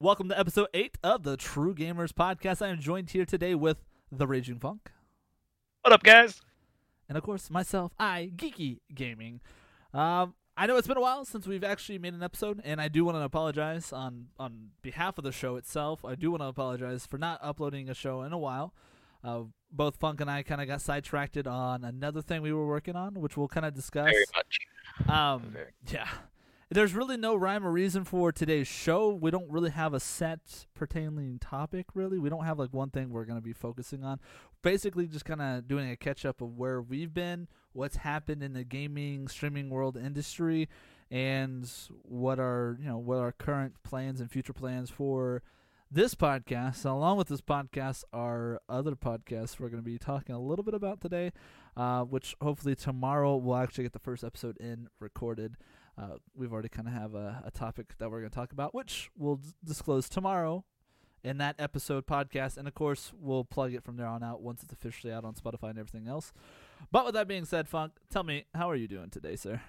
Welcome to episode 8 of the True Gamers Podcast. I am joined here today with The Raging Funk. What up, guys? And of course, myself, I, Geeky Gaming. Um, I know it's been a while since we've actually made an episode, and I do want to apologize on, on behalf of the show itself. I do want to apologize for not uploading a show in a while. Uh, both Funk and I kind of got sidetracked on another thing we were working on, which we'll kind of discuss. Very much. Um, Very. yeah. There's really no rhyme or reason for today's show. We don't really have a set pertaining topic, really. We don't have like one thing we're going to be focusing on. Basically, just kind of doing a catch up of where we've been, what's happened in the gaming streaming world industry, and what are you know what our current plans and future plans for this podcast. along with this podcast, are other podcasts we're going to be talking a little bit about today, uh, which hopefully tomorrow we'll actually get the first episode in recorded. Uh, we've already kind of have a, a topic that we're going to talk about, which we'll d- disclose tomorrow in that episode podcast. And of course, we'll plug it from there on out once it's officially out on Spotify and everything else. But with that being said, Funk, tell me, how are you doing today, sir?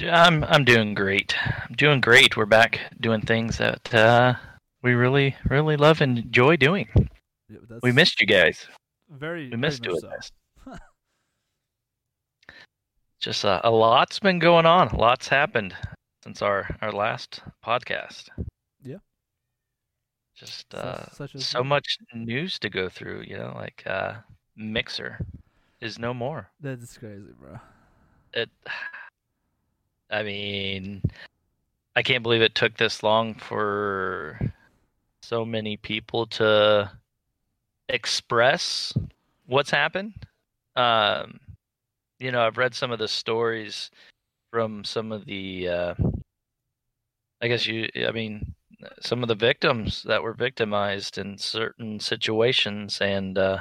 I'm I'm doing great. I'm doing great. We're back doing things that uh, we really really love and enjoy doing. Yeah, We missed you guys. very. We missed doing much this. Just uh, a lot's been going on. A lot's happened since our our last podcast. Yeah. Just uh, such so much news to go through. You know, like uh, Mixer is no more. That's crazy, bro. it i mean i can't believe it took this long for so many people to express what's happened um you know i've read some of the stories from some of the uh i guess you i mean some of the victims that were victimized in certain situations and uh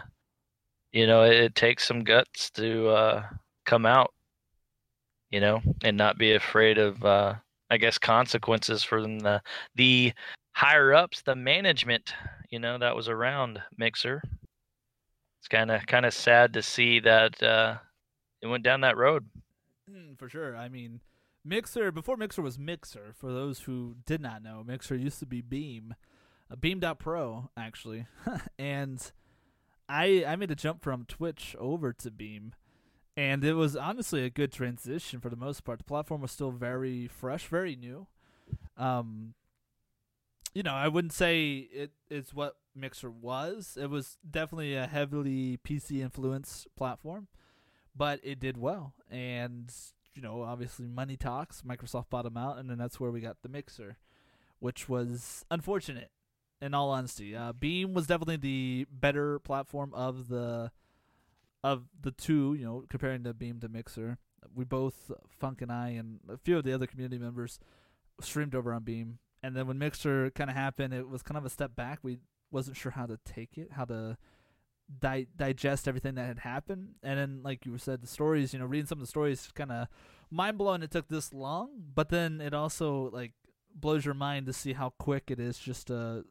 you know it, it takes some guts to uh come out you know, and not be afraid of, uh, I guess, consequences from the the higher ups, the management, you know, that was around Mixer. It's kind of kind of sad to see that uh, it went down that road. Mm, For sure. I mean, Mixer, before Mixer was Mixer, for those who did not know, Mixer used to be Beam, uh, Beam.pro, actually. and I I made a jump from Twitch over to Beam. And it was honestly a good transition for the most part. The platform was still very fresh, very new. Um, you know, I wouldn't say it is what Mixer was. It was definitely a heavily PC influenced platform but it did well. And you know, obviously, money talks. Microsoft bought them out, and then that's where we got the Mixer, which was unfortunate. In all honesty, uh, Beam was definitely the better platform of the of the two. You know, comparing the Beam to Mixer, we both Funk and I and a few of the other community members streamed over on Beam. And then when Mixer kind of happened, it was kind of a step back. We wasn't sure how to take it, how to di- digest everything that had happened. And then, like you said, the stories, you know, reading some of the stories, kind of mind blowing. It took this long, but then it also like blows your mind to see how quick it is just to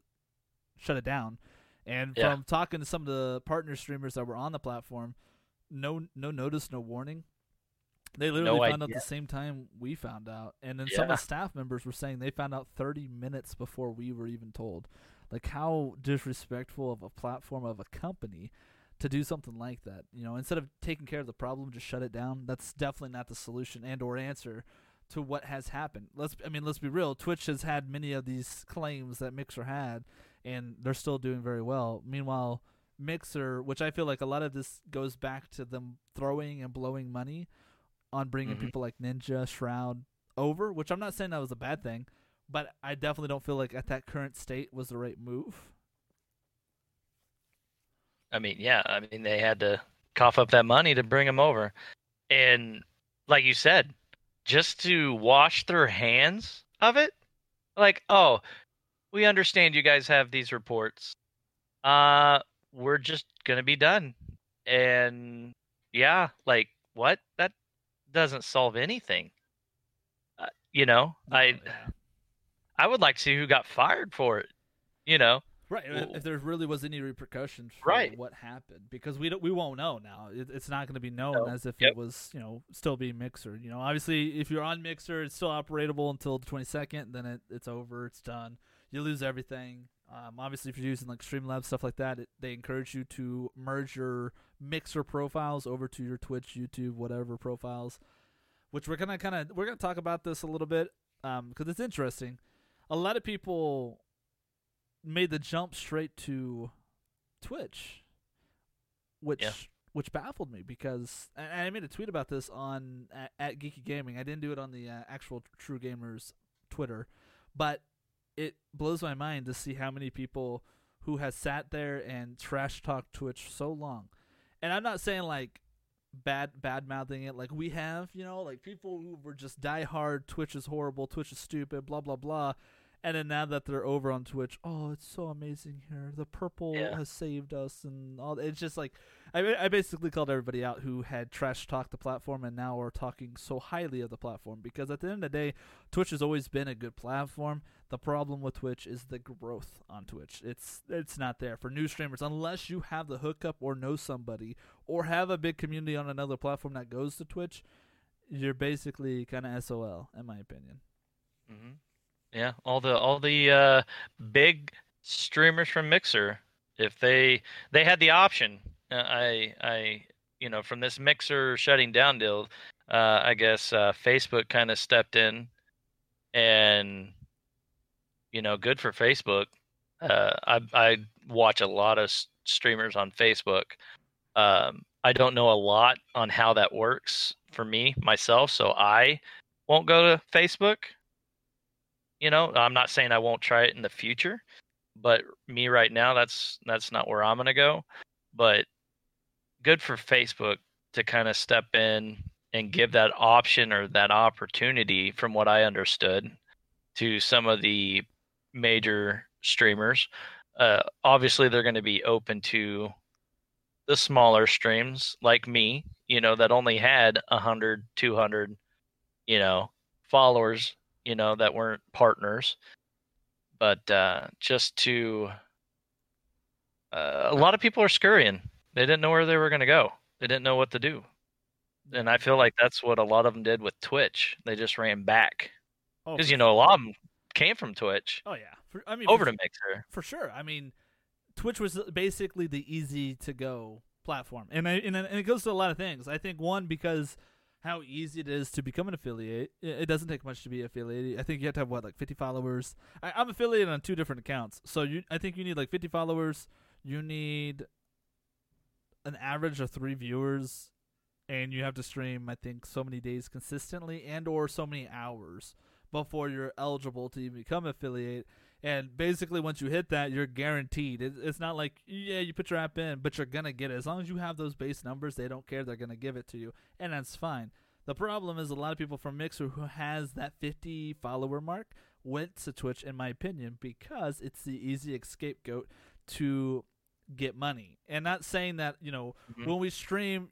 shut it down. And Yeah. from talking to some of the partner streamers that were on the platform, no no notice, no warning. They literally No found out the same time we found out. And then some of the staff members were saying they found out 30 minutes before we were even told. Like how disrespectful of a platform of a company to do something like that. You know, instead of taking care of the problem, just shut it down. That's definitely not the solution and or answer to what has happened. Let's I mean, let's be real. Twitch has had many of these claims that Mixer had and they're still doing very well. Meanwhile, Mixer, which I feel like a lot of this goes back to them throwing and blowing money on bringing Mhm. people like Ninja, Shroud over, which I'm not saying that was a bad thing, but I definitely don't feel like at that current state was the right move. I mean, yeah, I mean they had to cough up that money to bring him over, and like you said, just to wash their hands of it, like, oh, we understand you guys have these reports. Uh, we're just gonna be done, and yeah, like what? That doesn't solve anything. Uh, you know, I Yeah. I would like to see who got fired for it. You know, Right. Well- if there really was any repercussions for Right. what happened, because we don't, we won't know now. It, it's not going to be known No. as if Yep. it was you know still being Mixer. You know, obviously if you're on Mixer, it's still operatable until the 22nd. Then it, it's over. It's done. You lose everything. Um, obviously, if you're using like Streamlabs stuff like that, it, they encourage you to merge your Mixer profiles over to your Twitch, YouTube, whatever profiles. Which we're gonna kind of we're gonna talk about this a little bit because it's interesting. A lot of people made the jump straight to Twitch, which Yeah. which baffled me because and I made a tweet about this on at, at Geeky Gaming. I didn't do it on the uh, actual True Gamers Twitter, but it blows my mind to see how many people who has sat there and trash talked Twitch so long. And I'm not saying like bad bad mouthing it like we have, you know, like people who were just die hard, Twitch is horrible, Twitch is stupid, blah blah blah. And then now that they're over on Twitch, oh, it's so amazing here. The purple Yeah. has saved us, and all. It's just like I, I basically called everybody out who had trash talked the platform, and now are talking so highly of the platform. Because at the end of the day, Twitch has always been a good platform. The problem with Twitch is the growth on Twitch. It's it's not there for new streamers unless you have the hookup or know somebody or have a big community on another platform that goes to Twitch. You're basically kind of SOL, in my opinion. hmm Yeah, all the all the uh, big streamers from Mixer, if they they had the option, uh, I I you know from this Mixer shutting down deal, uh, I guess uh, Facebook kind of stepped in, and you know, good for Facebook. Uh, I I watch a lot of streamers on Facebook. Um, I don't know a lot on how that works for me myself, so I won't go to Facebook you know i'm not saying i won't try it in the future but me right now that's that's not where i'm to go but good for facebook to kind of step in and give that option or that opportunity from what i understood to some of the major streamers. Uh, obviously they're going to be open to the smaller streams like me you know that only had 100 200 you know followers you know that weren't partners but uh just to uh, a lot of people are scurrying. They didn't know where they were going to go. They didn't know what to do. And i feel like that's what a lot of them did with twitch. They just ran back. Oh, because for you know a lot of them came from twitch. Oh yeah, for, I mean over to mixer. for sure. I mean, Twitch was basically the easy to go platform, and I, and, and it goes to a lot of things. I think one because how easy it is to become an affiliate. It doesn't take much to be affiliated. I think you have to have what like 50 followers. I, I'm affiliated on two different accounts, so you I think you need like 50 followers. You need an average of three viewers, and you have to stream I think so many days consistently and or so many hours before you're eligible to even become affiliate. And basically, once you hit that, you're guaranteed. It, it's not like yeah, you put your app in, but you're gonna get it as long as you have those base numbers. They don't care; they're gonna give it to you, and that's fine. The problem is a lot of people from Mixer who has that 50 follower mark went to Twitch, in my opinion, because it's the easy scapegoat to get money. And not saying that you know Mhm. when we stream,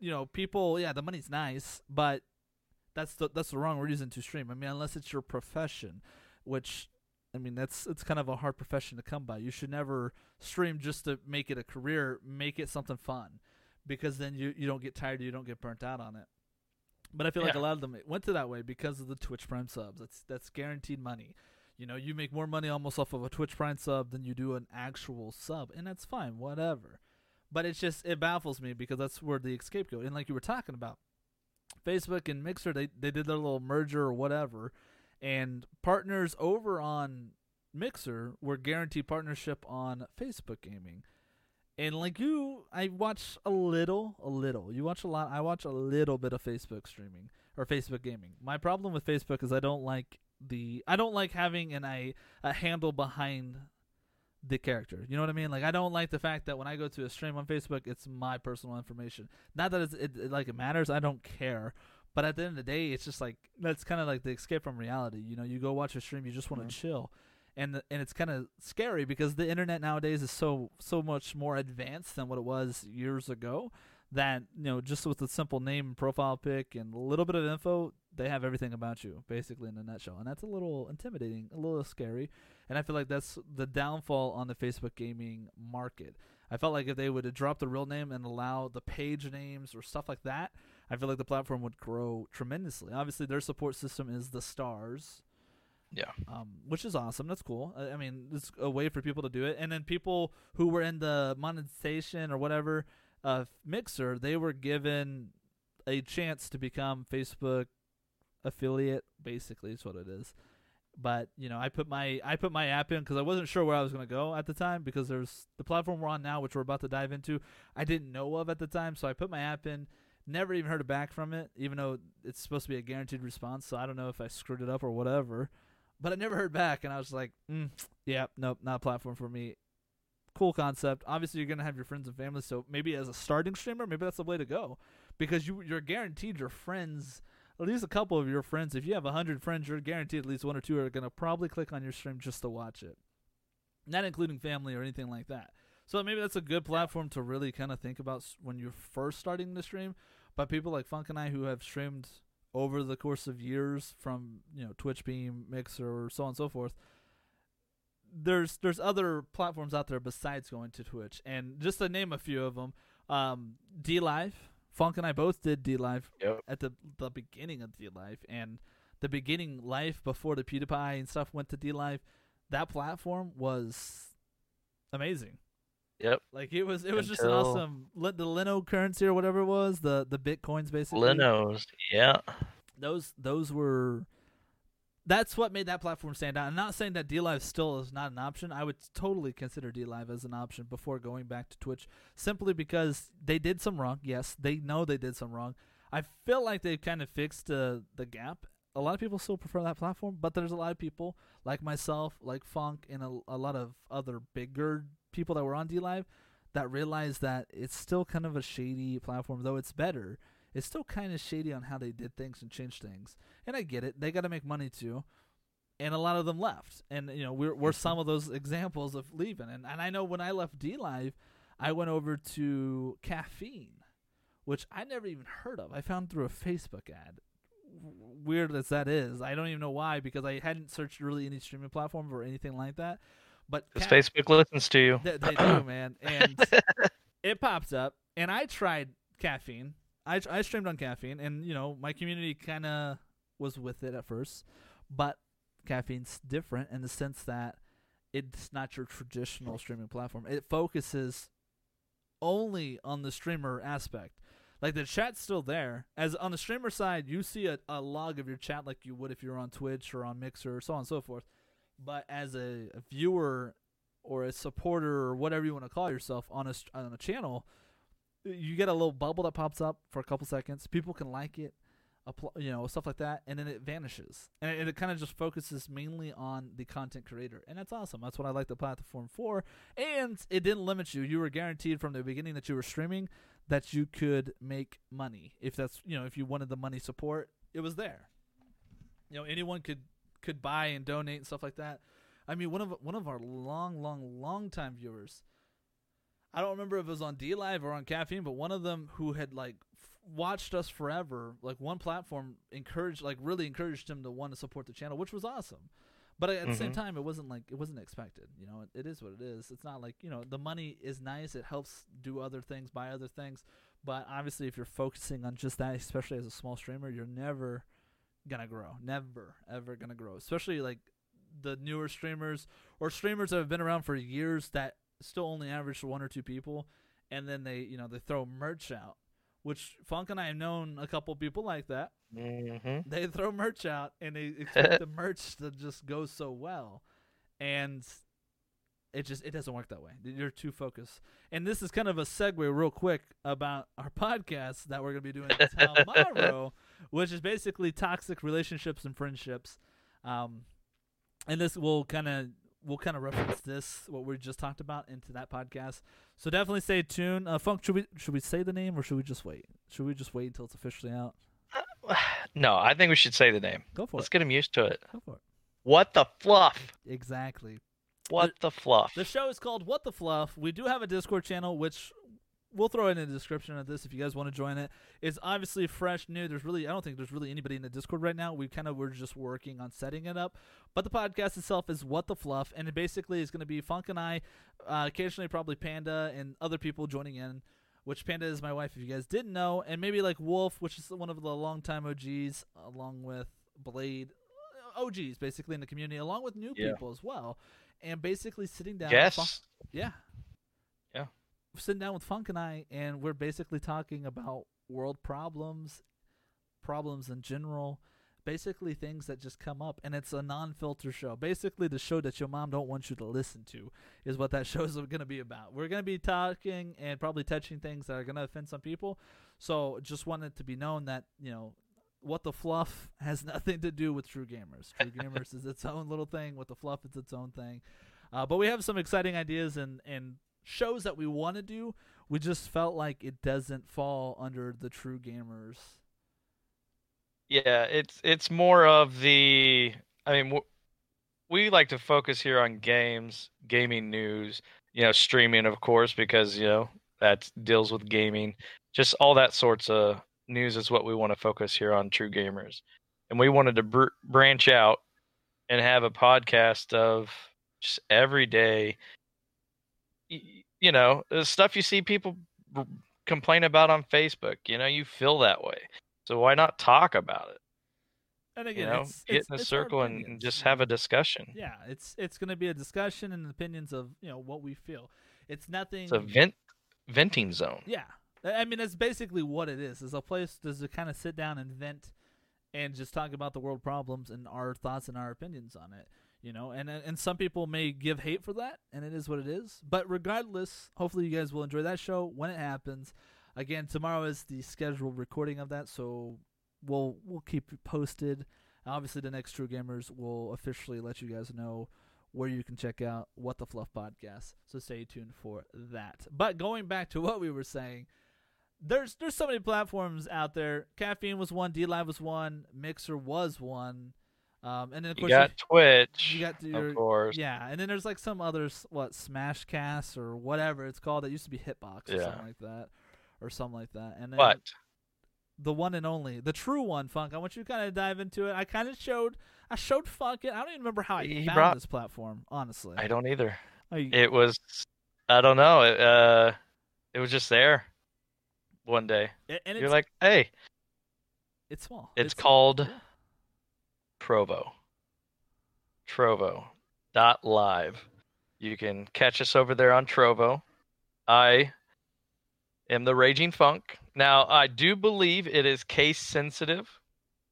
you know, people, yeah, the money's nice, but that's the that's the wrong reason to stream. I mean, unless it's your profession, which I mean, that's it's kind of a hard profession to come by. You should never stream just to make it a career. Make it something fun, because then you you don't get tired. You don't get burnt out on it. But I feel like a lot of them went to that way because of the Twitch Prime subs. That's that's guaranteed money. You know, you make more money almost off of a Twitch Prime sub than you do an actual sub, and that's fine, whatever. But it's just it baffles me because that's where the escape go. And like you were talking about, Facebook and Mixer, they they did their little merger or whatever, and partners over on Mixer were guaranteed partnership on Facebook gaming. And like you, I watch a little, a little. You watch a lot. I watch a little bit of Facebook streaming or Facebook gaming. My problem with Facebook is I don't like the I don't like having an I a handle behind the character. You know what I mean? Like I don't like the fact that when I go to a stream on Facebook, it's my personal information. Not that it's, it, it like it matters. I don't care. But at the end of the day, it's just like that's kind of like the escape from reality. You know, you go watch a stream, you just want to mm-hmm. chill, and the, and it's kind of scary because the internet nowadays is so so much more advanced than what it was years ago. that you know just with a simple name and profile pic and a little bit of info they have everything about you basically in a nutshell and that's a little intimidating a little scary and i feel like that's the downfall on the facebook gaming market i felt like if they would have dropped the real name and allow the page names or stuff like that i feel like the platform would grow tremendously obviously their support system is the stars Yeah. um, which is awesome. That's cool. I, I mean, it's a way for people to do it. And then people who were in the monetization or whatever uh, mixer, they were given a chance to become Facebook affiliate. Basically, is what it is. But you know, I put my I put my app in because I wasn't sure where I was going to go at the time because there's the platform we're on now, which we're about to dive into. I didn't know of at the time, so I put my app in. Never even heard back from it, even though it's supposed to be a guaranteed response. So I don't know if I screwed it up or whatever but I never heard back, and I was like, mm, "Yeah, nope, not a platform for me." Cool concept. Obviously, you're gonna have your friends and family, so maybe as a starting streamer, maybe that's the way to go, because you you're guaranteed your friends, at least a couple of your friends. If you have a hundred friends, you're guaranteed at least one or two are gonna probably click on your stream just to watch it, not including family or anything like that. So maybe that's a good platform to really kind of think about when you're first starting the stream. But people like Funk and I who have streamed over the course of years from you know Twitch Beam, Mixer, so on and so forth. There's there's other platforms out there besides going to Twitch, and just to name a few of them, um, D Live, Funk and I both did D Live Yep. at the the beginning of D Live, and the beginning life before the PewDiePie and stuff went to D Live. That platform was amazing. Yep. Like it was, it was just an awesome the Lino currency or whatever it was, the the bitcoins basically Linos. Yeah. those those were that's what made that platform stand out. I'm not saying that D Live still is not an option. I would totally consider D Live as an option before going back to Twitch, simply because they did some wrong. Yes, they know they did some wrong. I feel like they've kind of fixed uh, the gap. A lot of people still prefer that platform, but there's a lot of people like myself, like Funk, and a, a lot of other bigger people that were on D Live that realize that it's still kind of a shady platform, though it's better it's still kind of shady on how they did things and changed things. And I get it; they got to make money too. And a lot of them left, and you know we're we're mm-hmm. some of those examples of leaving. And and I know when I left D Live, I went over to Caffeine, which I never even heard of. I found through a Facebook ad. Weird as that is, I don't even know why because I hadn't searched really any streaming platform or anything like that. But Because Ca- Facebook listens to you. they, they do, man. And it popped up, and I tried caffeine. I I streamed on caffeine, and you know my community kind of was with it at first, but caffeine's different in the sense that it's not your traditional streaming platform. It focuses only on the streamer aspect. Like the chat's still there. As on the streamer side, you see a, a log of your chat like you would if you were on Twitch or on Mixer or so on and so forth. But as a, a viewer or a supporter or whatever you want to call yourself on a on a channel, you get a little bubble that pops up for a couple seconds. People can like it, appl- you know, stuff like that, and then it vanishes. And it, it kind of just focuses mainly on the content creator, and that's awesome. That's what I like the platform for. And it didn't limit you. You were guaranteed from the beginning that you were streaming that you could make money if that's you know if you wanted the money support, it was there. You know, anyone could could buy and donate and stuff like that. I mean, one of one of our long, long, long time viewers. I don't remember if it was on D Live or on Caffeine, but one of them who had like f- watched us forever, like one platform encouraged, like really encouraged him to want to support the channel, which was awesome. But at the same Mhm. time, it wasn't like it wasn't expected. You know, it, it is what it is. It's not like you know the money is nice. It helps do other things, buy other things. But obviously, if you're focusing on just that, especially as a small streamer, you're never gonna grow. Never, ever gonna grow. Especially like the newer streamers or streamers that have been around for years that still only average one or two people, and then they, you know, they throw merch out. Which Funk and I have known a couple people like that. hmm They throw merch out and they expect the merch to just go so well, and it just it doesn't work that way. You're too focused. And this is kind of a segue, real quick, about our podcast that we're gonna be doing tomorrow, which is basically toxic relationships and friendships. Um, and this will kind of we'll kind of reference this what we just talked about into that podcast. So definitely stay tuned. Uh, Funk, should we should we say the name or should we just wait? Should we just wait until it's officially out? No, I think we should say the name. Go for it. Let's get them used to it. Go for it. What the fluff? Exactly. What the fluff? The show is called What the Fluff. We do have a Discord channel, which we'll throw it in the description of this if you guys want to join it. It's obviously fresh, new. There's really, I don't think there's really anybody in the Discord right now. We kind of were just working on setting it up. But the podcast itself is What the Fluff, and it basically is going to be Funk and I, uh, occasionally probably Panda and other people joining in. Which Panda is my wife, if you guys didn't know, and maybe like Wolf, which is one of the longtime OGs, along with Blade, uh, OGs basically in the community, along with new Yeah. people as well, and basically sitting down. Yes. Yeah. Sitting down with Funk and I, and we're basically talking about world problems, problems in general, basically things that just come up, and it's a non-filter show. Basically, the show that your mom don't want you to listen to is what that show is going to be about. We're going to be talking and probably touching things that are going to offend some people. So, just wanted to be known that you know what the fluff has nothing to do with True Gamers. True Gamers is its own little thing. What the fluff is its own thing. Uh, but we have some exciting ideas and and shows that we want to do. We just felt like it doesn't fall under the True Gamers. Yeah, it's it's more of the. I mean, we like to focus here on games, gaming news, you know, streaming, of course, because you know that deals with gaming. Just all that sorts of news is what we want to focus here on True Gamers, and we wanted to br- branch out and have a podcast of just everyday, you know, the stuff you see people r- complain about on Facebook. You know, you feel that way. So why not talk about it? And You again, know, it's, get it's, in a circle and, just have a discussion. Yeah, it's it's going to be a discussion and opinions of you know what we feel. It's nothing. It's a vent venting zone. Yeah, I I mean that's basically what it is. It's a place to kind of sit down and vent and just talk about the world problems and our thoughts and our opinions on it. You know, and and some people may give hate for that, and it is what it is. But regardless, hopefully you guys will enjoy that show when it happens. Again, tomorrow is the scheduled recording of that, so we'll we'll keep you posted. Obviously, the next True Gamers will officially let you guys know where you can check out What the Fluff podcast. So stay tuned for that. But going back to what we were saying, there's there's so many platforms out there. Caffeine was one, D Live was one, Mixer was one, um, and then of You course got Twitch, you got your of course. yeah, and then there's like some others, what Smashcast or whatever it's called. It used to be Hitbox or something like that, or something like that. And then But the one and only, the true one, Funk. I want you to kind of dive into it. I kind of showed, I showed Funk it. I don't even remember how I He found brought- this platform, honestly. I don't either. I- It was, I don't know. It, uh, it was just there one day. and You're like, hey, it's small. it's called yeah. Trovo. Trovo dot live. You can catch us over there on Trovo. I am the Raging Funk. Now, I do believe it is case sensitive.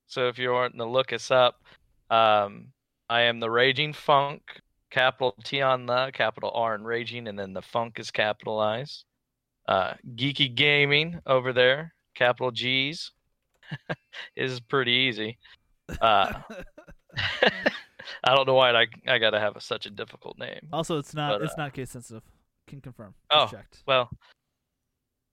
So if you're wanting to look us up, um, I am the Raging Funk, capital T on the, capital R in Raging, and then the Funk is capitalized. Uh, Geeky Gaming over there, capital G's, is pretty easy. Uh, I don't know why I I gotta have a, such a difficult name. also, it's not but, it's not case sensitive. Can confirm. Oh. Checked. Well,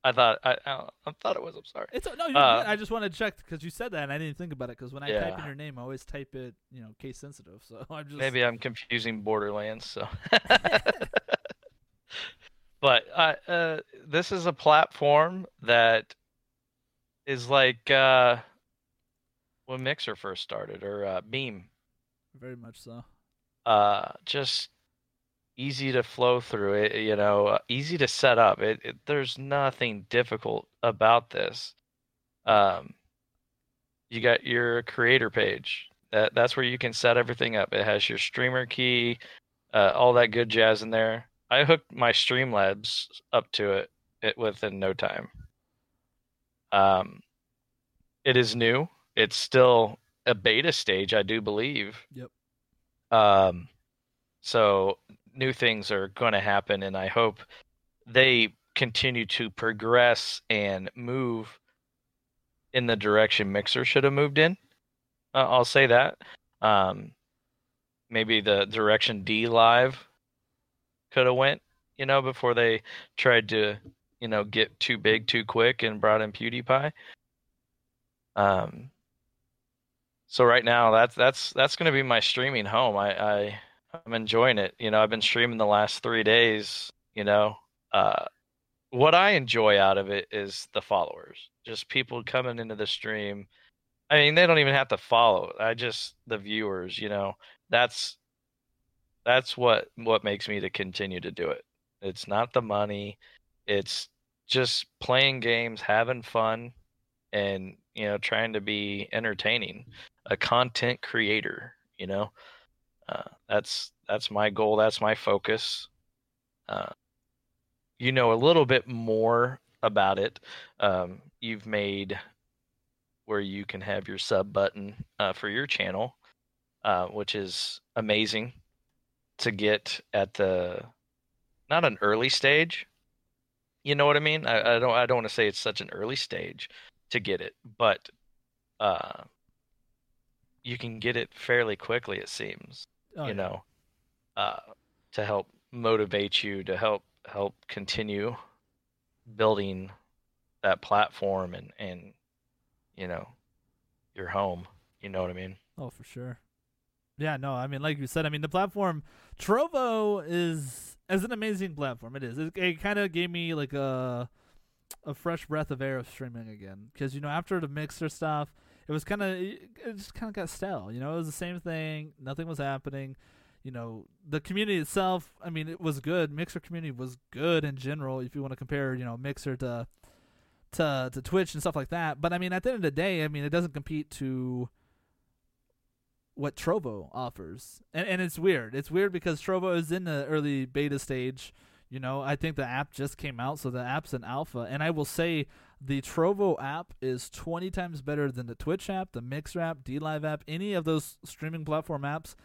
I thought I I, I thought it was. I'm sorry. It's no, uh. I just wanted to check because you said that and I didn't think about it because when I type in your name, I always type it, you know, case sensitive. So I'm just Maybe I'm confusing Borderlands. So, but I uh, this is a platform that is like uh, when Mixer first started or uh, Beam. very much so. uh just easy to flow through it you know uh, easy to set up. It, it there's nothing difficult about this. Um you got your creator page. That that's where you can set everything up. It has your streamer key uh, all that good jazz in there. I hooked my streamlabs up to it, it within no time. Um it is new it's still a beta stage i do believe Yep. um, so new things are going to happen, and I hope they continue to progress and move in the direction Mixer should have moved in. Uh, I'll say that. Um, maybe the direction D Live could have went, you know, before they tried to, you know, get too big too quick and brought in PewDiePie. Um, so right now that's that's that's going to be my streaming home. I, I I'm enjoying it. You know, I've been streaming the last three days. You know, uh, what I enjoy out of it is the followers, just people coming into the stream. I mean, they don't even have to follow. I just the viewers, you know. That's that's what what makes me to continue to do it. It's not the money. It's just playing games, having fun, and you know, trying to be entertaining, a content creator. You know, uh, that's that's my goal. That's my focus. Uh, you know a little bit more about it. Um, you've made where you can have your sub button uh, for your channel, uh, which is amazing to get at the not an early stage. You know what I mean? I, I don't I don't want to say it's such an early stage to get it, but uh, you can get it fairly quickly. It seems. Oh, you yeah. know, uh, to help motivate you to help help continue building that platform and and you know your home you know what i mean oh for sure yeah no i mean like you said i mean the platform trovo is is an amazing platform it is it, it kind of gave me like a a fresh breath of air of streaming again because you know after the mixer stuff it was kind of it just kind of got stale you know it was the same thing nothing was happening you know the community itself i mean it was good mixer community was good in general if you want to compare you know mixer to to to twitch and stuff like that but i mean at the end of the day i mean it doesn't compete to what trovo offers and and it's weird it's weird because trovo is in the early beta stage you know i think the app just came out so the app's in alpha and i will say the trovo app is 20 times better than the twitch app the mixer app DLive app any of those streaming platform apps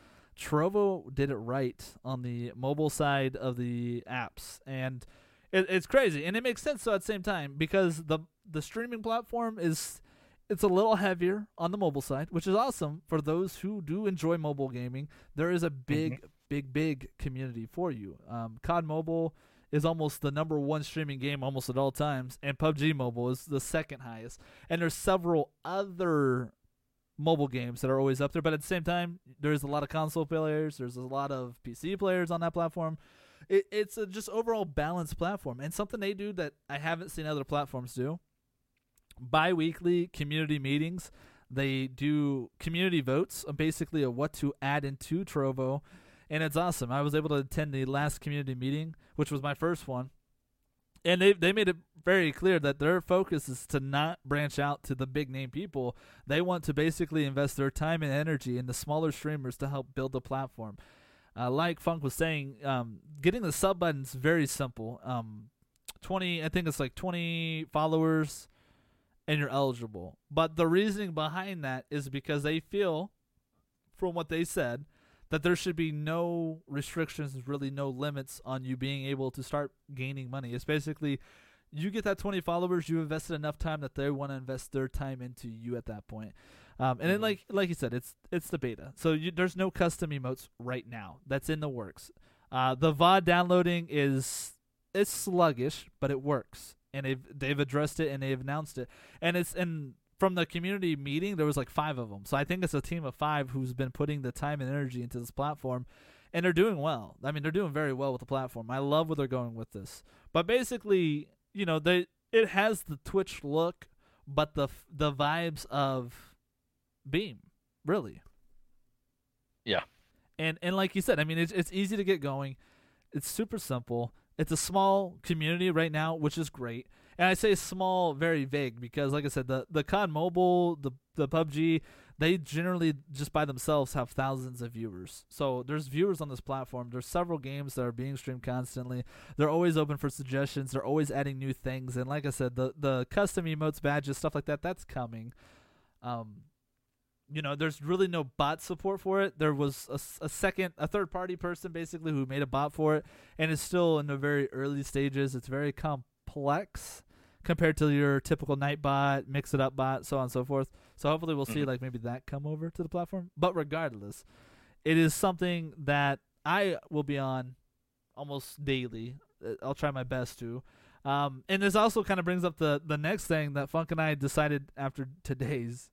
Trovo did it right on the mobile side of the apps, and it, it's crazy, and it makes sense though at the same time because the the streaming platform is it's a little heavier on the mobile side, which is awesome for those who do enjoy mobile gaming. There is a big, mm-hmm. big, big community for you. Um, COD Mobile is almost the number one streaming game almost at all times, and PUBG Mobile is the second highest. And there's several other mobile games that are always up there. But at the same time, there's a lot of console players. There's a lot of PC players on that platform. It, it's a just overall balanced platform and something they do that I haven't seen other platforms do. Bi-weekly community meetings. They do community votes, uh, basically of what to add into Trovo, and it's awesome. I was able to attend the last community meeting, which was my first one and they they made it very clear that their focus is to not branch out to the big name people. They want to basically invest their time and energy in the smaller streamers to help build the platform. Uh, like Funk was saying, um, getting the sub button is very simple. Um, twenty, I think it's like twenty followers, and you're eligible. But the reasoning behind that is because they feel, from what they said, that there should be no restrictions, really no limits on you being able to start gaining money. It's basically you get that 20 followers, you invested enough time that they want to invest their time into you at that point. Um, and mm-hmm. then, like like you said, it's it's the beta, so you, there's no custom emotes right now. That's in the works. Uh, the VOD downloading is it's sluggish, but it works, and they've they've addressed it and they've announced it, and it's and from the community meeting, there was like five of them. So I think it's a team of five who's been putting the time and energy into this platform, and they're doing well. I mean, they're doing very well with the platform. I love where they're going with this. But basically, you know, they it has the Twitch look, but the the vibes of Beam, really. Yeah. And and like you said, I mean, it's it's easy to get going. It's super simple. It's a small community right now, which is great. And I say small, very vague because, like I said, the the COD Mobile, the the PUBG, they generally just by themselves have thousands of viewers. So there's viewers on this platform. There's several games that are being streamed constantly. They're always open for suggestions. They're always adding new things. And like I said, the the custom emotes, badges, stuff like that, that's coming. Um, you know, there's really no bot support for it. There was a, a second, a third party person basically who made a bot for it, and it's still in the very early stages. It's very complex compared to your typical Nightbot, mix it up bot, so on and so forth. So hopefully we'll see mm-hmm. like maybe that come over to the platform. But regardless, it is something that I will be on almost daily. Uh, I'll try my best to. Um, and this also kind of brings up the the next thing that Funk and I decided after today's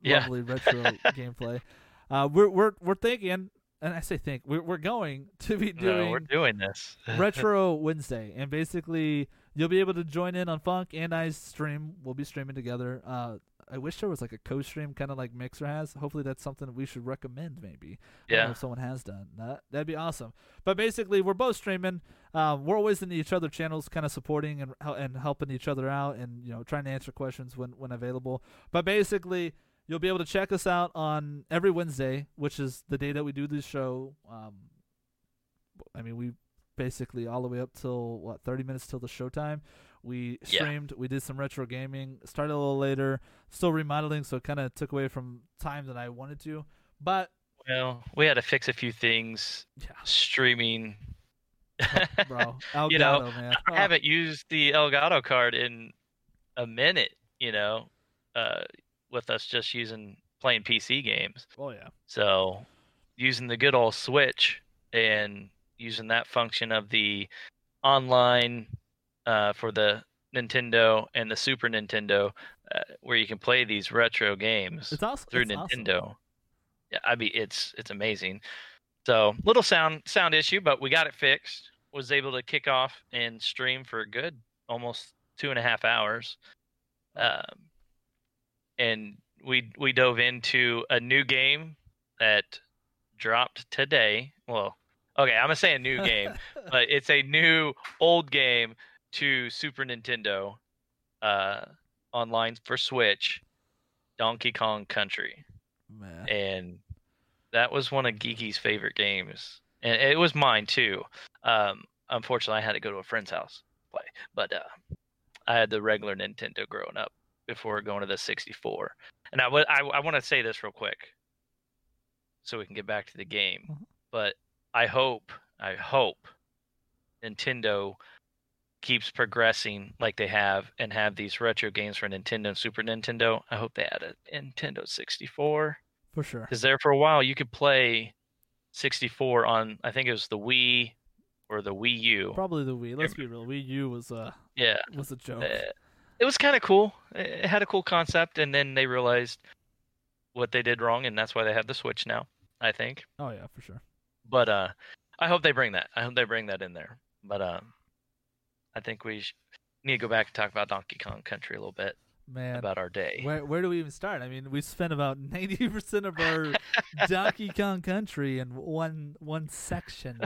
yeah. lovely retro gameplay. Uh, we're we're we're thinking and I say think we're we're going to be No, doing we're doing this. Retro Wednesday, and basically you'll be able to join in on Funk and I stream. We'll be streaming together. Uh, I wish there was like a co-stream, kind of like Mixer has. Hopefully, that's something we should recommend. Maybe. I don't know yeah. if someone has done that. That'd be awesome. But basically, we're both streaming. Um, we're always in each other channels, kind of supporting and and helping each other out, and you know, trying to answer questions when when available. But basically, you'll be able to check us out on every Wednesday, which is the day that we do this show. Um, I mean, we basically all the way up till what thirty minutes till the showtime. We Yeah. streamed. We did some retro gaming. Started a little later. Still remodeling, so it kind of took away from time that I wanted to. But Well, we had to fix a few things yeah, streaming. bro, Elgato, You know, man. I haven't used the Elgato card in a minute, you know, uh, with us just using playing PC games. Oh yeah. So using the good old Switch and using that function of the online uh, for the Nintendo and the Super Nintendo, uh, where you can play these retro games awesome through it's awesome. Nintendo. Yeah, I mean it's it's amazing. So little sound sound issue, but we got it fixed. Was able to kick off and stream for a good almost two and a half hours, um, and we we dove into a new game that dropped today. Well, okay, I'm gonna say a new game, but it's a new old game to Super Nintendo, uh, online for Switch, Donkey Kong Country man. and that was one of Geeky's favorite games, and it was mine too. Um, unfortunately, I had to go to a friend's house to play, but uh, I had the regular Nintendo growing up before going to the 64. And I would I, I want to say this real quick, so we can get back to the game. Mhm. But I hope I hope Nintendo keeps progressing like they have and have these retro games for Nintendo and Super Nintendo. I hope they add a Nintendo 64 For sure. because there for a while you could play 64 on I think it was the Wii or the Wii U. Probably the Wii. Let's be real. Wii U was a Yeah, was a joke. uh, it was kind of cool. It had a cool concept, and then they realized what they did wrong, and that's why they have the Switch now. I think, oh yeah, for sure. But uh, I hope they bring that. I hope they bring that in there. But um, I think we sh- need to go back and talk about Donkey Kong Country a little bit Man, about our day. where where do we even start? I mean, we spent about ninety percent of our Donkey Kong Country in one one section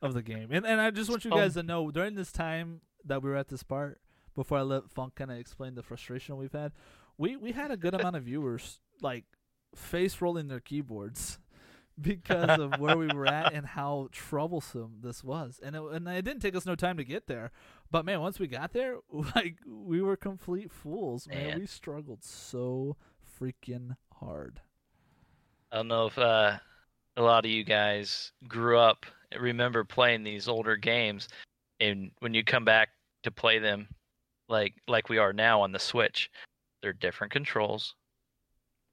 of the game, and and I just want you guys to know during this time that we were at this part, before I let Funk kind of explain the frustration we've had, we we had a good amount of viewers like face rolling their keyboards because of where we were at and how troublesome this was. And it, and it didn't take us no time to get there. But man, once we got there, like we were complete fools, man. Man. We struggled so freaking hard. I don't know if uh, a lot of you guys grew up remember playing these older games, and when you come back to play them, like like we are now on the Switch, they're different controls.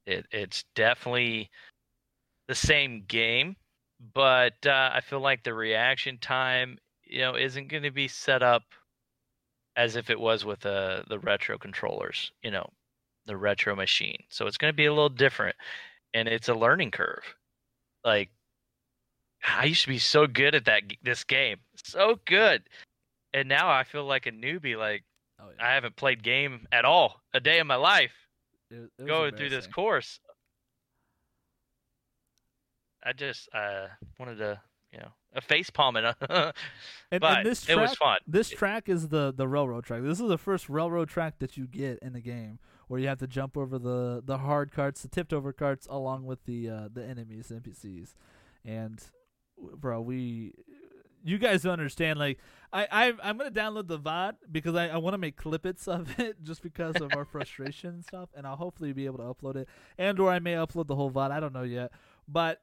It it's definitely the same game, but uh, I feel like the reaction time, you know, isn't going to be set up as if it was with uh, the retro controllers, you know, the retro machine. So it's going to be a little different and it's a learning curve. Like I used to be so good at that this game, so good, and now I feel like a newbie. Like Oh I haven't played game at all a day in my life it, it going through this course. I just uh wanted to, you know, a face palming, And, but and this track, it was fun. This track is the the railroad track. This is the first railroad track that you get in the game, where you have to jump over the the hard carts, the tipped over carts, along with the uh, the enemies, the NPCs. And bro, we, you guys don't understand. Like, I I I'm gonna download the VOD because I I want to make clippets of it just because of our frustration and stuff, and I'll hopefully be able to upload it, and or I may upload the whole VOD. I don't know yet, but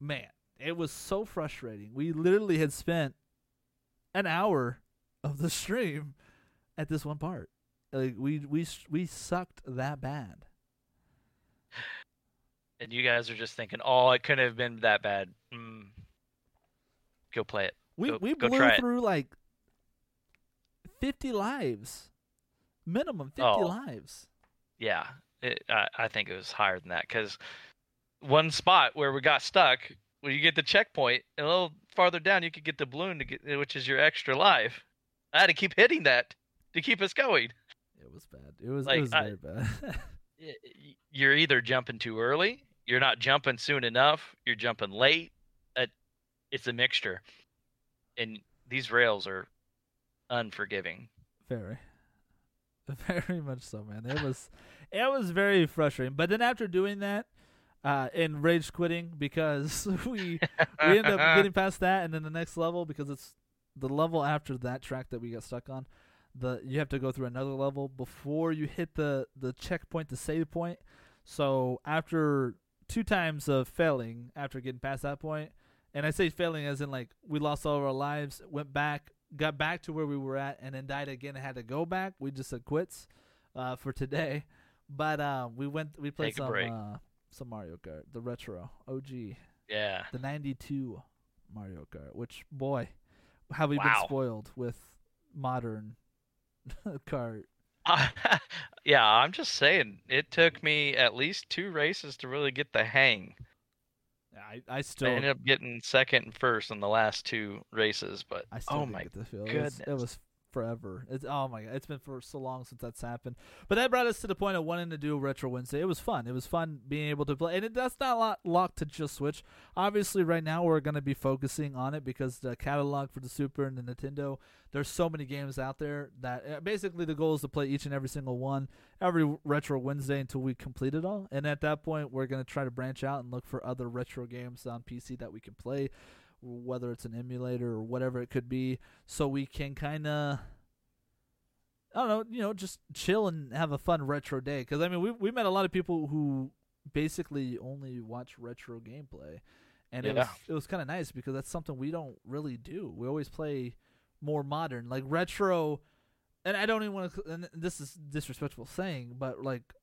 man, it was so frustrating. We literally had spent an hour of the stream at this one part. Like we we we sucked that bad. And you guys are just thinking, "Oh, it couldn't have been that bad." Mm. Go play it. We Go- we blew try it. through like fifty lives, minimum fifty Oh. lives. Yeah, it, I, I think it was higher than that because one spot where we got stuck, when you get the checkpoint, and a little farther down, you could get the balloon to get, which is your extra life. I had to keep hitting that to keep us going. It was bad. It was Like, it was I- very bad. You're either jumping too early, you're not jumping soon enough, you're jumping late. It's a mixture, and these rails are unforgiving. very, very much so, man. It was it was very frustrating. But then after doing that, uh, and rage quitting because we we end up getting past that, and then the next level because it's the level after that track that we got stuck on. The you have to go through another level before you hit the the checkpoint, the save point. So after two times of failing, after getting past that point, and I say failing as in like we lost all of our lives, went back, got back to where we were at, and then died again and had to go back. We just said quits uh, for today. But uh, we went, we played Take some uh, some Mario Kart, the retro OG Yeah. the 92 Mario Kart, which boy, have we been spoiled with modern kart. yeah, I'm just saying. It took me at least two races to really get the hang. I I I still ended up getting second and first in the last two races, but I still oh my get the feel. It was, it was forever. It's oh my god, it's been for so long since that's happened. But that brought us to the point of wanting to do Retro Wednesday. It was fun. It was fun being able to play, and it, that's not lo- locked to just Switch. Obviously, right now we're going to be focusing on it because the catalog for the Super and the Nintendo. There's so many games out there that uh, basically the goal is to play each and every single one every Retro Wednesday until we complete it all. And at that point, we're going to try to branch out and look for other retro games on PC that we can play, whether it's an emulator or whatever it could be, so we can kind of. I don't know, you know, just chill and have a fun retro day. Because I mean, we we met a lot of people who basically only watch retro gameplay, and it was it was kind of nice because that's something we don't really do. We always play more modern, like retro. And I don't even want to. And this is disrespectful saying, but like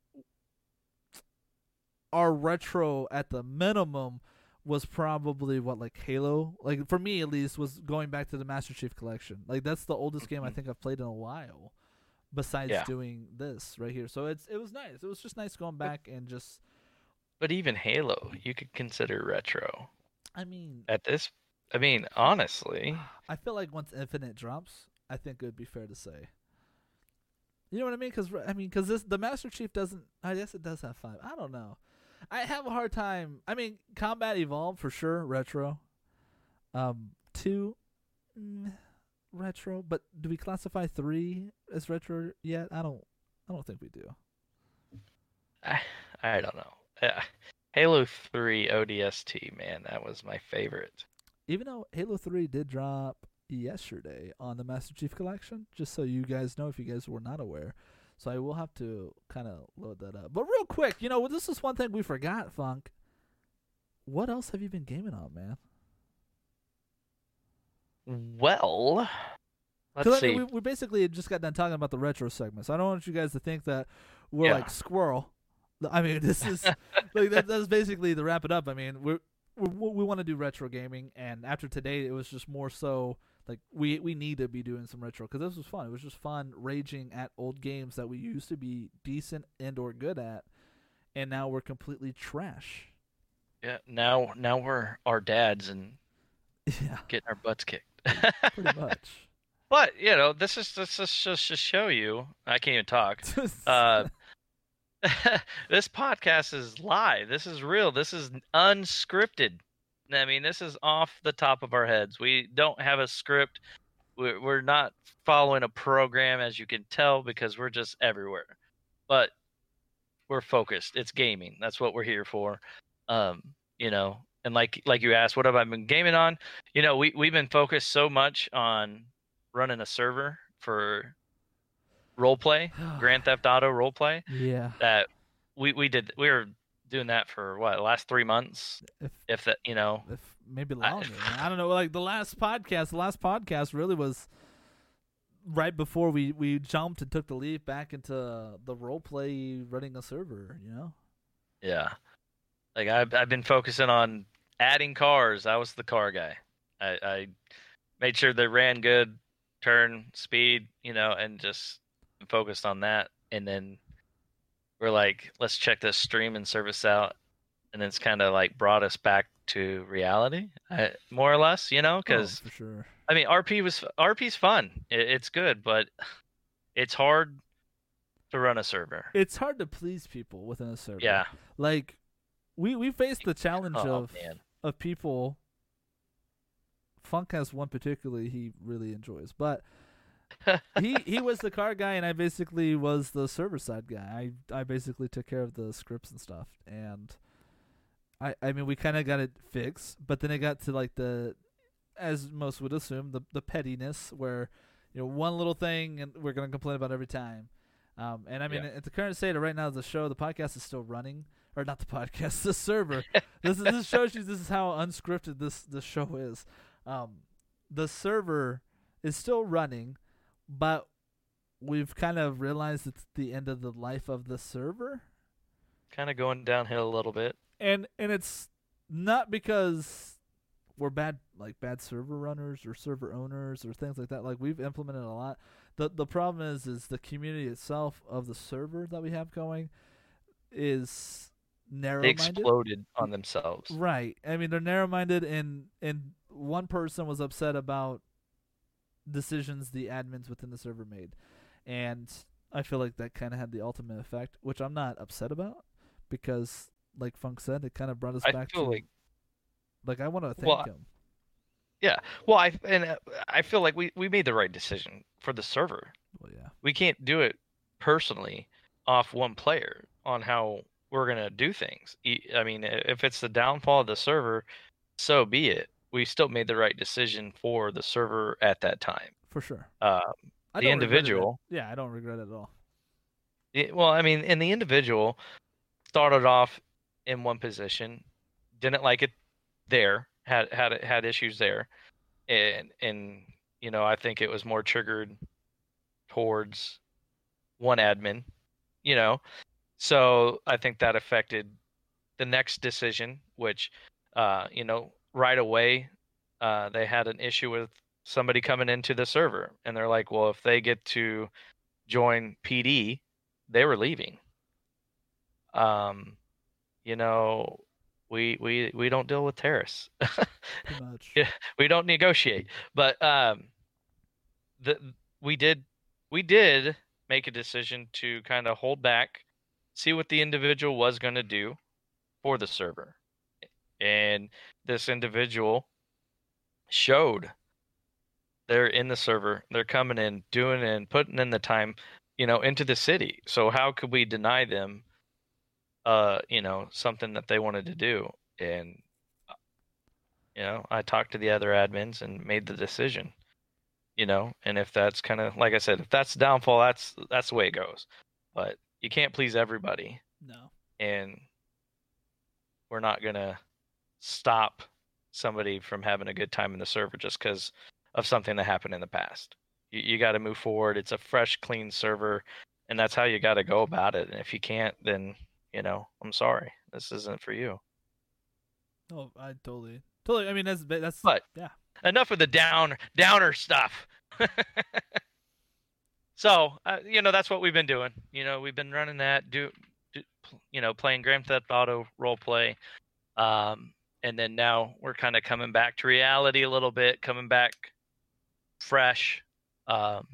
our retro at the minimum was probably what like Halo. Like for me at least was going back to the Master Chief Collection. Like that's the oldest game I Mhm. think I've played in a while. Besides Yeah. doing this right here, so it's it was nice. It was just nice going back and just. but even Halo, you could consider retro. I mean, At this, I mean, honestly, I feel like once Infinite drops, I think it would be fair to say. You know what I mean? Because I mean, because this the Master Chief doesn't. I guess it does have five. I don't know. I have a hard time. I mean, Combat Evolved for sure, retro. Um, two, mm, retro. But do we classify three as retro yet? I don't. I don't think we do. I, I don't know. Uh, Halo 3 ODST, man, that was my favorite. Even though Halo Three did drop yesterday on the Master Chief Collection, just so you guys know if you guys were not aware. So I will have to kind of load that up. But real quick, you know, this is one thing we forgot, Funk. What else have you been gaming on, man? Well, let's 'Cause, I see. mean, we, we basically just got done talking about the retro segment, so I don't want you guys to think that we're Yeah. like squirrel. I mean, this is like that, that's basically to wrap it up. I mean, we're, we we want to do retro gaming, and after today, it was just more so like we we need to be doing some retro because this was fun. It was just fun raging at old games that we used to be decent and or good at, and now we're completely trash. yeah, now now we're our dads and Yeah, getting our butts kicked. pretty much. but you know, this is this is just to show you. I can't even talk. Uh, this podcast is live. This is real. This is unscripted. I mean, this is off the top of our heads. We don't have a script. We're, we're not following a program, as you can tell, because we're just everywhere. But we're focused. It's gaming. That's what we're here for. Um, you know, and like like you asked, what have I been gaming on? You know, we we've been focused so much on running a server for role play, Grand Theft Auto role play yeah. that we we did we were doing that for what last three months If if that you know if maybe I- longer. man. I don't know. Like the last podcast, the last podcast really was right before we we jumped and took the leap back into the role play running a server. You know. yeah like I've I've been focusing on adding cars. I was the car guy. I, I made sure they ran good, turn speed, you know, and just focused on that. And then we're like, let's check this streaming service out, and it's kind of like brought us back to reality, uh, more or less. You know, Oh, because for sure. I mean, RP was RP's fun. It, it's good, but it's hard to run a server. It's hard to please people within a server. Yeah. Like we we faced the challenge Oh of man. of people. Funk has one particularly he really enjoys, but he he was the car guy, and I basically was the server side guy. I I basically took care of the scripts and stuff, and I I mean we kind of got it fixed, but then it got to like the, as most would assume, the the pettiness where, you know, one little thing and we're gonna complain about every time. Um, and I mean, Yeah. at the current state of right now, the show, the podcast is still running, or not the podcast, the server. this is, this shows you this is how unscripted this this show is. Um, the server is still running, but we've kind of realized it's the end of the life of the server, Kind of going downhill a little bit. and and it's not because we're bad like bad server runners or server owners or things like that. Like we've implemented a lot. the The problem is is the community itself of the server that we have going is narrow They minded. exploded on themselves. Right. I mean, they're narrow-minded, and and one person was upset about decisions the admins within the server made, and I feel like that kind of had the ultimate effect, which I'm not upset about, because like Funk said, it kind of brought us I back to like like I want to thank Well, him. Yeah, well, I and uh, I feel like we we made the right decision for the server. Well, yeah, We can't do it personally off one player on how we're gonna do things. I mean, if it's the downfall of the server, so be it. We still made the right decision for the server at that time. for sure. Uh, The don't regret it at- individual- yeah, I don't regret it at all. it- well, I mean, and the individual started off in one position, didn't like it there, had had had issues there, and and you know I think it was more triggered towards one admin, you know, so I think that affected the next decision, which uh, you know right away uh, they had an issue with somebody coming into the server, and they're like, well, if they get to join PD, they were leaving. Um, you know, we we we don't deal with terrorists. Too much. Yeah. we don't negotiate. But um, the we did we did make a decision to kind of hold back, see what the individual was going to do for the server, and this individual showed they're in the server, they're coming in, doing and putting in the time, you know, into the city. So how could we deny them, uh, you know, something that they wanted to do? And you know, I talked to the other admins and made the decision. You know, and if that's kind of like I said, if that's downfall, that's that's the way it goes. But you can't please everybody, No. and we're not gonna stop somebody from having a good time in the server just because of something that happened in the past. You, you got to move forward. It's a fresh, clean server, and that's how you got to go about it. And if you can't, then you know, I'm sorry, this isn't for you. Oh, I totally, totally. I mean, that's that's But- yeah. enough of the down downer stuff. so uh, you know that's what we've been doing. You know we've been running that do, do you know playing Grand Theft Auto role play, um, and then now we're kind of coming back to reality a little bit, coming back fresh. Um,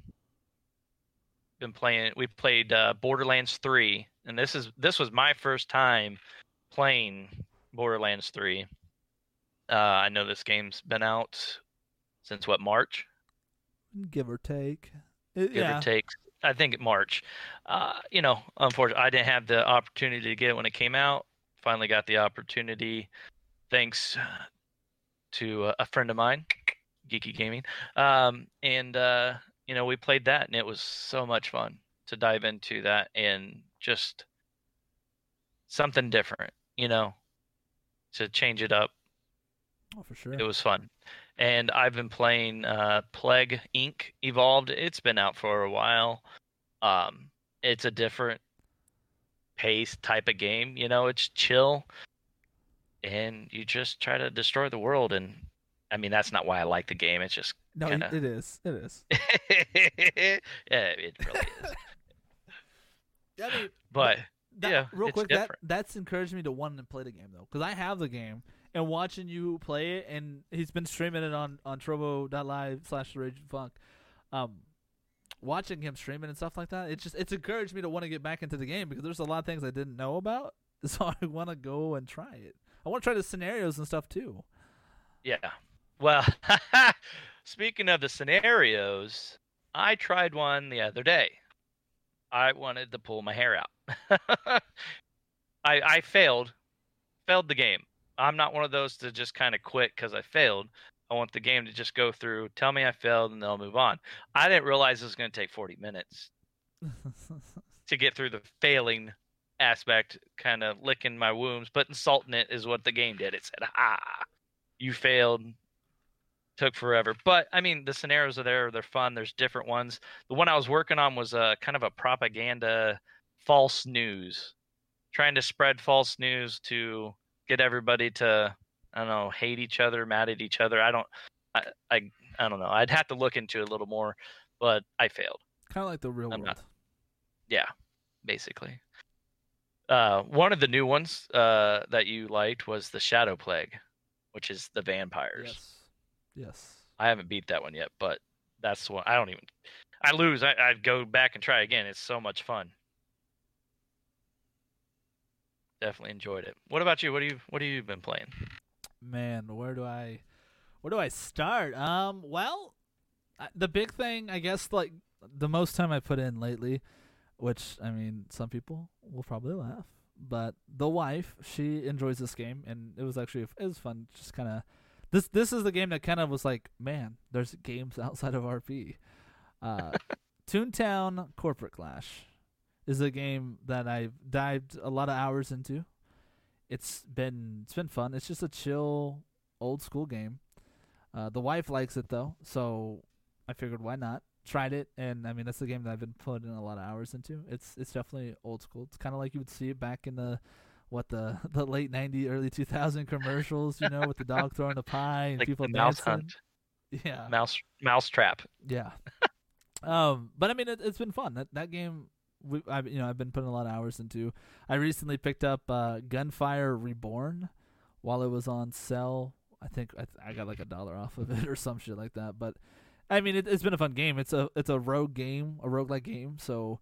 been playing. We played uh, Borderlands three, and this is this was my first time playing Borderlands three. Uh, I know this game's been out since what March, Give or take. It- give yeah. or take. I think March. Uh, you know, unfortunately, I didn't have the opportunity to get it when it came out. Finally, got the opportunity, thanks to a- a friend of mine, Geeky Gaming. Um, and uh, you know, we played that, and it was so much fun to dive into that and just something different. You know, to change it up Oh, for sure. it was fun. And I've been playing uh, Plague Inc. Evolved. It's been out for a while. Um, it's a different pace type of game. You know, it's chill, and you just try to destroy the world. And I mean, that's not why I like the game. It's just no, kinda- it is. It is. yeah, it really is. I mean, But that, Yeah, real it's quick, that that's encouraged me to want to play the game though, because I have the game and watching you play it, and he's been streaming it on on Trovo.live slash Rage Funk. Um, watching him streaming and stuff like that, it just it's encouraged me to want to get back into the game because there's a lot of things I didn't know about, so I want to go and try it. I want to try the scenarios and stuff too. Yeah. Well, speaking of the scenarios, I tried one the other day. I wanted to pull my hair out. I I failed, failed the game. I'm not one of those to just kind of quit because I failed. I want the game to just go through, tell me I failed, and they'll move on. I didn't realize it was going to take 40 minutes to get through the failing aspect, kind of licking my wounds, but insulting it is what the game did. It said, "Ah, you failed." Took forever, but I mean the scenarios are there. They're fun. There's different ones. The one I was working on was a kind of a propaganda, false news, trying to spread false news to get everybody to I don't know hate each other, mad at each other. I don't, I, I, I don't know. I'd have to look into it a little more, but I failed. Kind of like the real I'm world. not- Yeah, basically. Uh, one of the new ones uh, that you liked was the Shadow Plague, which is the vampires. Yes. Yes. I haven't beat that one yet, but that's the one. I don't even. I lose. I, I'd go back and try again. It's so much fun. Definitely enjoyed it. What about you? What do you What have you been playing? Man, where do I where do I start? Um, well, I- the big thing, I guess, like the most time I put in lately, which I mean, some people will probably laugh, but the wife, she enjoys this game, and it was actually it was fun. Just kind of this this is the game that kind of was like, man, there's games outside of RP. Uh, Toontown Corporate Clash is a game that I've dived a lot of hours into it's been it's been fun. It's just a chill old school game. Uh, the wife likes it though, so I figured why not? Tried it, and I mean that's the game that I've been putting a lot of hours into. It's it's definitely old school. It's kind of like you would see it back in the what the the late '90s, early 2000 commercials, you know, with the dog throwing the pie and Like people the Mouse dancing. Hunt, Yeah, Mouse Mouse Trap. yeah. um, but I mean, it, it's been fun. That that game, we, I you know, I've been putting a lot of hours into. I recently picked up uh, Gunfire Reborn while it was on sale. I think I, I got like a dollar off of it or some shit like that. But I mean, it, it's been a fun game. It's a it's a rogue game, a roguelike game. So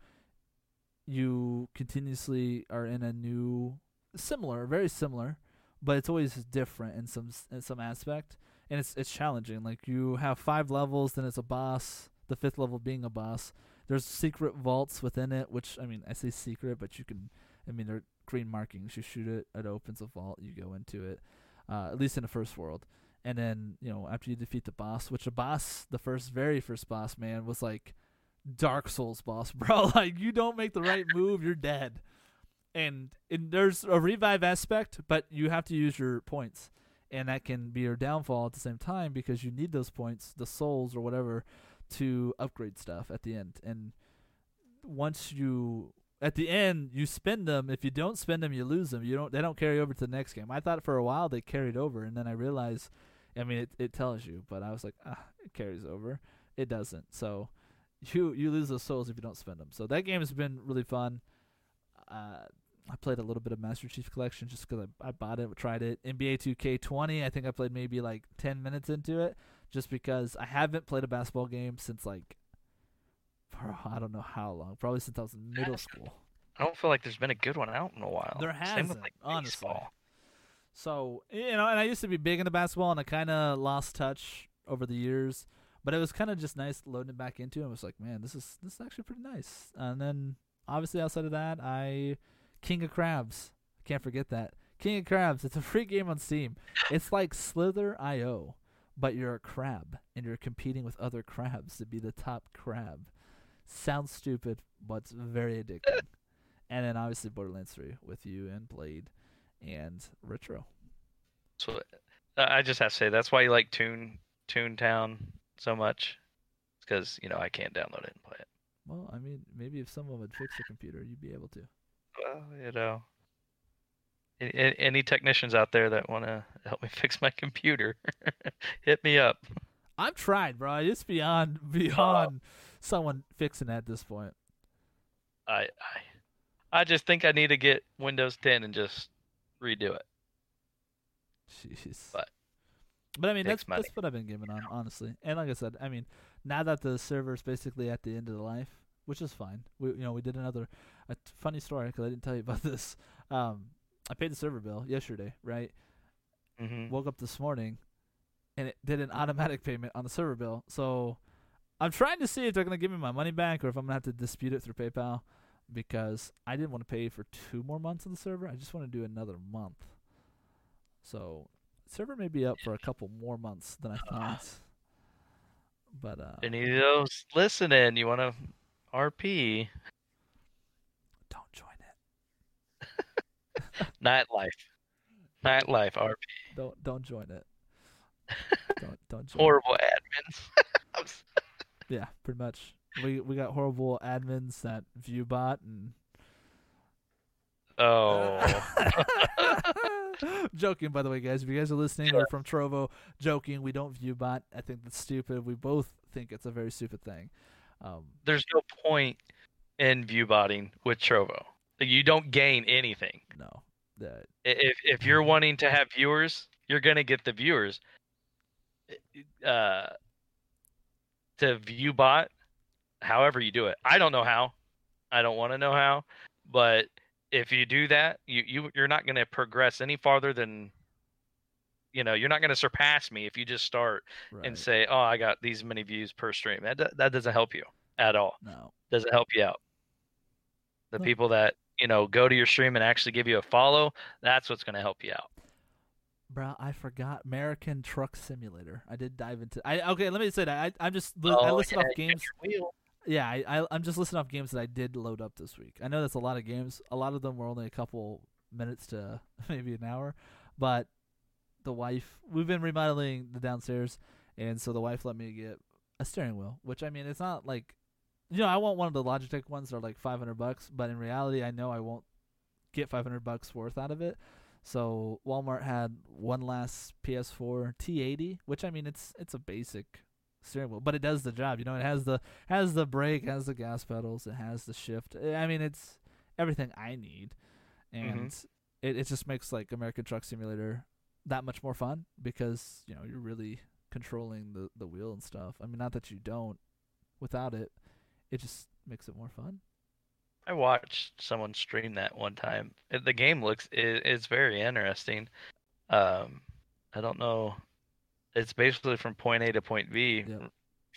you continuously are in a new, similar, very similar, but it's always different in some in some aspect, and it's it's challenging. Like you have five levels, then it's a boss. The fifth level being a boss. There's secret vaults within it, which I mean, I say secret, but you can. I mean, they're green markings. You shoot it, it opens a vault. You go into it. Uh, at least in the first world. And then, you know, after you defeat the boss, which a boss, the first, very first boss, man, was like Dark Souls boss, bro. like, you don't make the right move, you're dead. And, and there's a revive aspect, but you have to use your points. And that can be your downfall at the same time because you need those points, the souls or whatever, to upgrade stuff at the end. And once you at the end you spend them if you don't spend them you lose them you don't they don't carry over to the next game i thought for a while they carried over and then i realized i mean it, it tells you but i was like ah it carries over it doesn't so you you lose those souls if you don't spend them so that game has been really fun uh I played a little bit of Master Chief Collection just because I, I bought it, tried it. NBA 2K20, I think I played maybe like 10 minutes into it just because I haven't played a basketball game since like, for I don't know how long, probably since I was in middle school. I don't feel like there's been a good one out in a while. There hasn't, like honestly. baseball. So you know, and I used to be big into basketball, and I kind of lost touch over the years. But it was kind of just nice loading it back into. it. I was like, man, this is this is actually pretty nice. And then obviously outside of that, I King of Crabs. I can't forget that King of Crabs. It's a free game on Steam. It's like Slither IO, but you're a crab and you're competing with other crabs to be the top crab. Sounds stupid, but it's very addicting. and then obviously Borderlands 3 with you and Blade and Retro. So uh, I just have to say that's why you like Toon Toontown so much. Because you know I can't download it and play it. Well, I mean, maybe if someone would fix the computer, you'd be able to. Well, you know, any technicians out there that want to help me fix my computer, hit me up. I'm tried, bro. It's beyond beyond someone fixing it at this point. I, I, I just think I need to get Windows 10 and just redo it. Jeez. But but I mean that's money. that's what I've been giving on honestly. And like I said, I mean now that the server's basically at the end of the life, which is fine. We you know we did another a t- funny story because I didn't tell you about this. Um, I paid the server bill yesterday, right? hmm woke up this morning and it did an automatic payment on the server bill. So I'm trying to see if they're going to give me my money back or if I'm going to have to dispute it through PayPal because I didn't want to pay for two more months of the server. I just want to do another month. So server may be up for a couple more months than I thought. But uh any of those listening, you want to RP don't join it. nightlife, nightlife RP. Don't don't join it. don't don't join. it. Horrible admins. Yeah, pretty much. We we got horrible admins that view bot and oh, joking, by the way, guys. If you guys are listening or from Trovo, joking. We don't view bot. I think that's stupid. We both think it's a very stupid thing. Um, there's no point in view botting with Trovo. You don't gain anything. no, that If if you're wanting to have viewers, you're gonna get the viewers. Uh, to view bot, however you do it, I don't know how. I don't want to know how, but if you do that, you you you're not gonna progress any farther than. You know, you're not going to surpass me if you just start right. and say, "Oh, I got these many views per stream." That that doesn't help you at all. no, Doesn't help you out. The No. people that you know go to your stream and actually give you a follow, that's what's going to help you out. bro, I forgot American Truck Simulator. I did dive into. I okay. Let me say that I I'm just li- I Oh, listed yeah, off games. Yeah, I, I I'm just listing off games that I did load up this week. I know that's a lot of games. A lot of them were only a couple minutes to maybe an hour, but the wife we've been remodeling the downstairs, and so the wife let me get a steering wheel. Which I mean, it's not like you know I want one of the Logitech ones that are like 500 bucks, but in reality, I know I won't get 500 bucks worth out of it. So Walmart had one last PS4 T80, which I mean it's it's a basic steering wheel, but it does the job. You know, it has the has the brake, has the gas pedals, it has the shift. I mean, it's everything I need, and it it just makes like American Truck Simulator that much more fun because you know you're really controlling the the wheel and stuff. I mean, not that you don't without it, it just makes it more fun. I watched someone stream that one time. The game looks it, it's very interesting. Um, I don't know. It's basically from point A to point B, Yeah.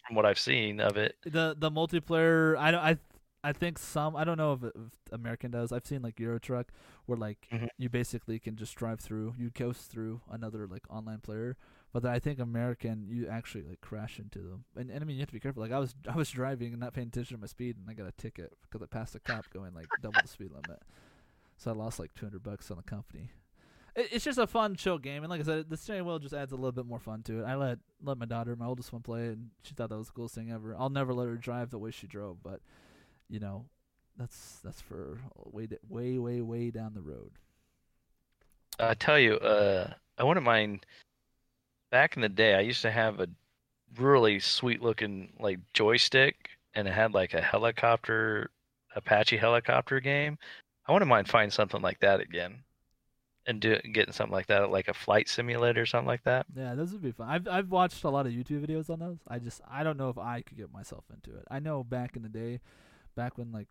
from what I've seen of it. the the multiplayer I don't I I think some I don't know if, if American does. I've seen like Euro Truck where like Mhm. you basically can just drive through, you coast through another like online player. But then I think American you actually like crash into them. And, and I mean you have to be careful. Like I was I was driving and not paying attention to my speed and I got a ticket because I passed a cop going like double the speed limit. So I lost like 200 bucks on the company. It, it's just a fun chill game and like I said the steering wheel just adds a little bit more fun to it. I let let my daughter, my oldest one play it and she thought that was the coolest thing ever. I'll never let her drive the way she drove, but you know, that's that's for way way way way down the road. I tell you, uh, I wouldn't mind. Back in the day, I used to have a really sweet looking like joystick, and it had like a helicopter, Apache helicopter game. I wouldn't mind finding something like that again, and do getting something like that, like a flight simulator or something like that. Yeah, those would be fun. I've I've watched a lot of YouTube videos on those. I just I don't know if I could get myself into it. I know back in the day, back when like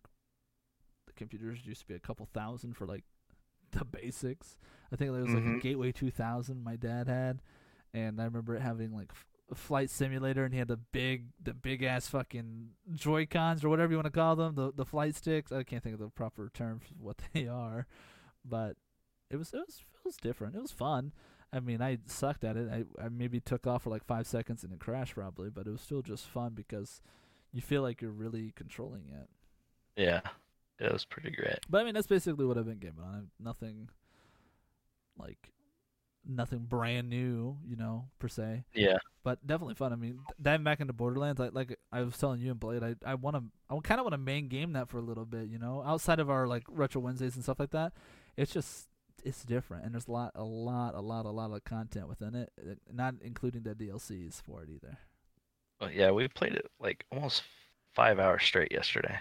the computers used to be a couple thousand for like the basics. I think there was like a Mhm. Gateway 2000 my dad had, and I remember it having like f- a flight simulator, and he had the big the big ass fucking Joy Cons or whatever you want to call them, the the flight sticks. I can't think of the proper term for what they are, but it was it was it was different. It was fun. I mean, I sucked at it. I, I maybe took off for like five seconds and then crashed probably, but it was still just fun because you feel like you're really controlling it. Yeah, it was pretty great. But I mean, that's basically what I've been gaming on. Nothing like nothing brand new, you know, per se. Yeah, But definitely fun. I mean, diving back into Borderlands, like like I was telling you and Blade, I I want to I kind of want to main game that for a little bit, you know, outside of our like retro Wednesdays and stuff like that. It's just it's different, and there's a lot, a lot, a lot, a lot of content within it, uh, not including the DLCs for it either. well, yeah, we played it like almost five hours straight yesterday.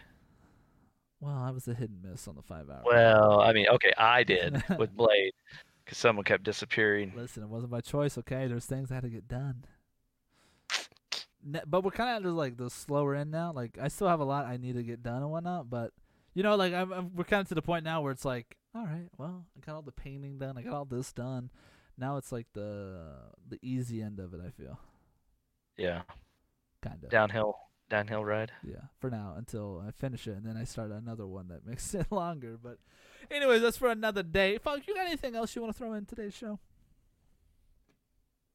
Well, I was a hit and miss on the five hour. Well, I mean, okay, I did with Blade because someone kept disappearing. Listen, it wasn't my choice. Okay, there's things I had to get done. But we're kind of just like the slower end now. Like I still have a lot I need to get done and whatnot. But you know, like I'm, I'm we're kind of to the point now where it's like, all right, well, I got all the painting done. I got all this done. Now it's like the the easy end of it. I feel Yeah, kind of. downhill, downhill ride. Yeah, for now until I finish it, and then I start another one that makes it longer. But, anyways, that's for another day. Funk, you got anything else you want to throw in today's show?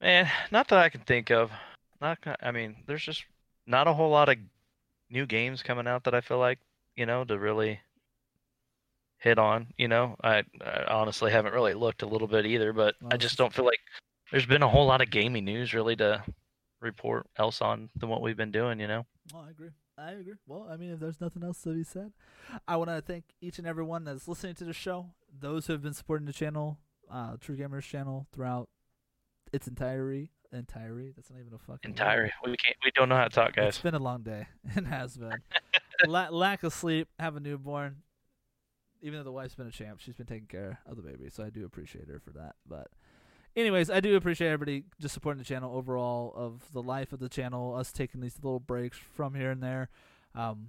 Man, not that I can think of. Not, I mean, there's just not a whole lot of new games coming out that I feel like, you know, to really hit on. You know, I, I honestly haven't really looked a little bit either, but Well, I just don't feel like there's been a whole lot of gaming news really to report else on than what we've been doing. You know. Oh, I agree. I agree. Well, I mean, if there's nothing else to be said, I want to thank each and every one that's listening to the show. Those who have been supporting the channel, uh, True Gamers channel, throughout its entirety. Entirety. That's not even a fucking word. We can't. We don't know how to talk, guys. It's been a long day. It has been. La- lack of sleep, have a newborn. Even though the wife's been a champ, she's been taking care of the baby, so I do appreciate her for that. But, anyways, I do appreciate everybody just supporting the channel overall of the life of the channel, us taking these little breaks from here and there. Um,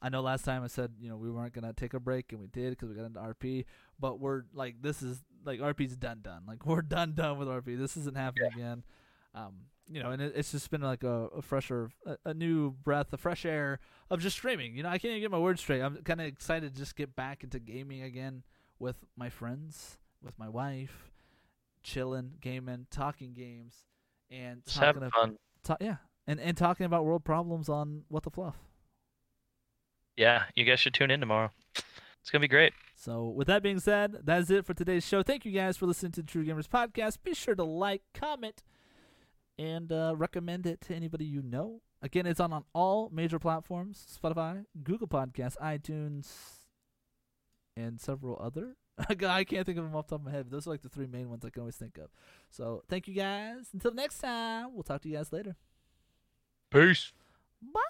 I know last time I said you know we weren't gonna take a break, and we did because we got into RP. But we're like this is like RP's done done. Like we're done done with RP. This isn't happening again. Um, you know, and it, it's just been like a, a fresher, a, a new breath, a fresh air of just streaming. You know, I can't even get my words straight. I'm kind of excited to just get back into gaming again with my friends, with my wife, chilling, gaming, talking games, and Just talking having of, fun. ta- yeah, and and talking about world problems on what the fluff. Yeah, you guys should tune in tomorrow. It's gonna be great. So, with that being said, that is it for today's show. Thank you guys for listening to the True Gamers podcast. Be sure to like, comment, and uh, recommend it to anybody you know. Again, it's on, on all major platforms Spotify, Google Podcasts, iTunes, and several other. I can't think of them off the top of my head, but those are like the three main ones I can always think of. So, thank you guys. Until next time, we'll talk to you guys later. Peace. Bye.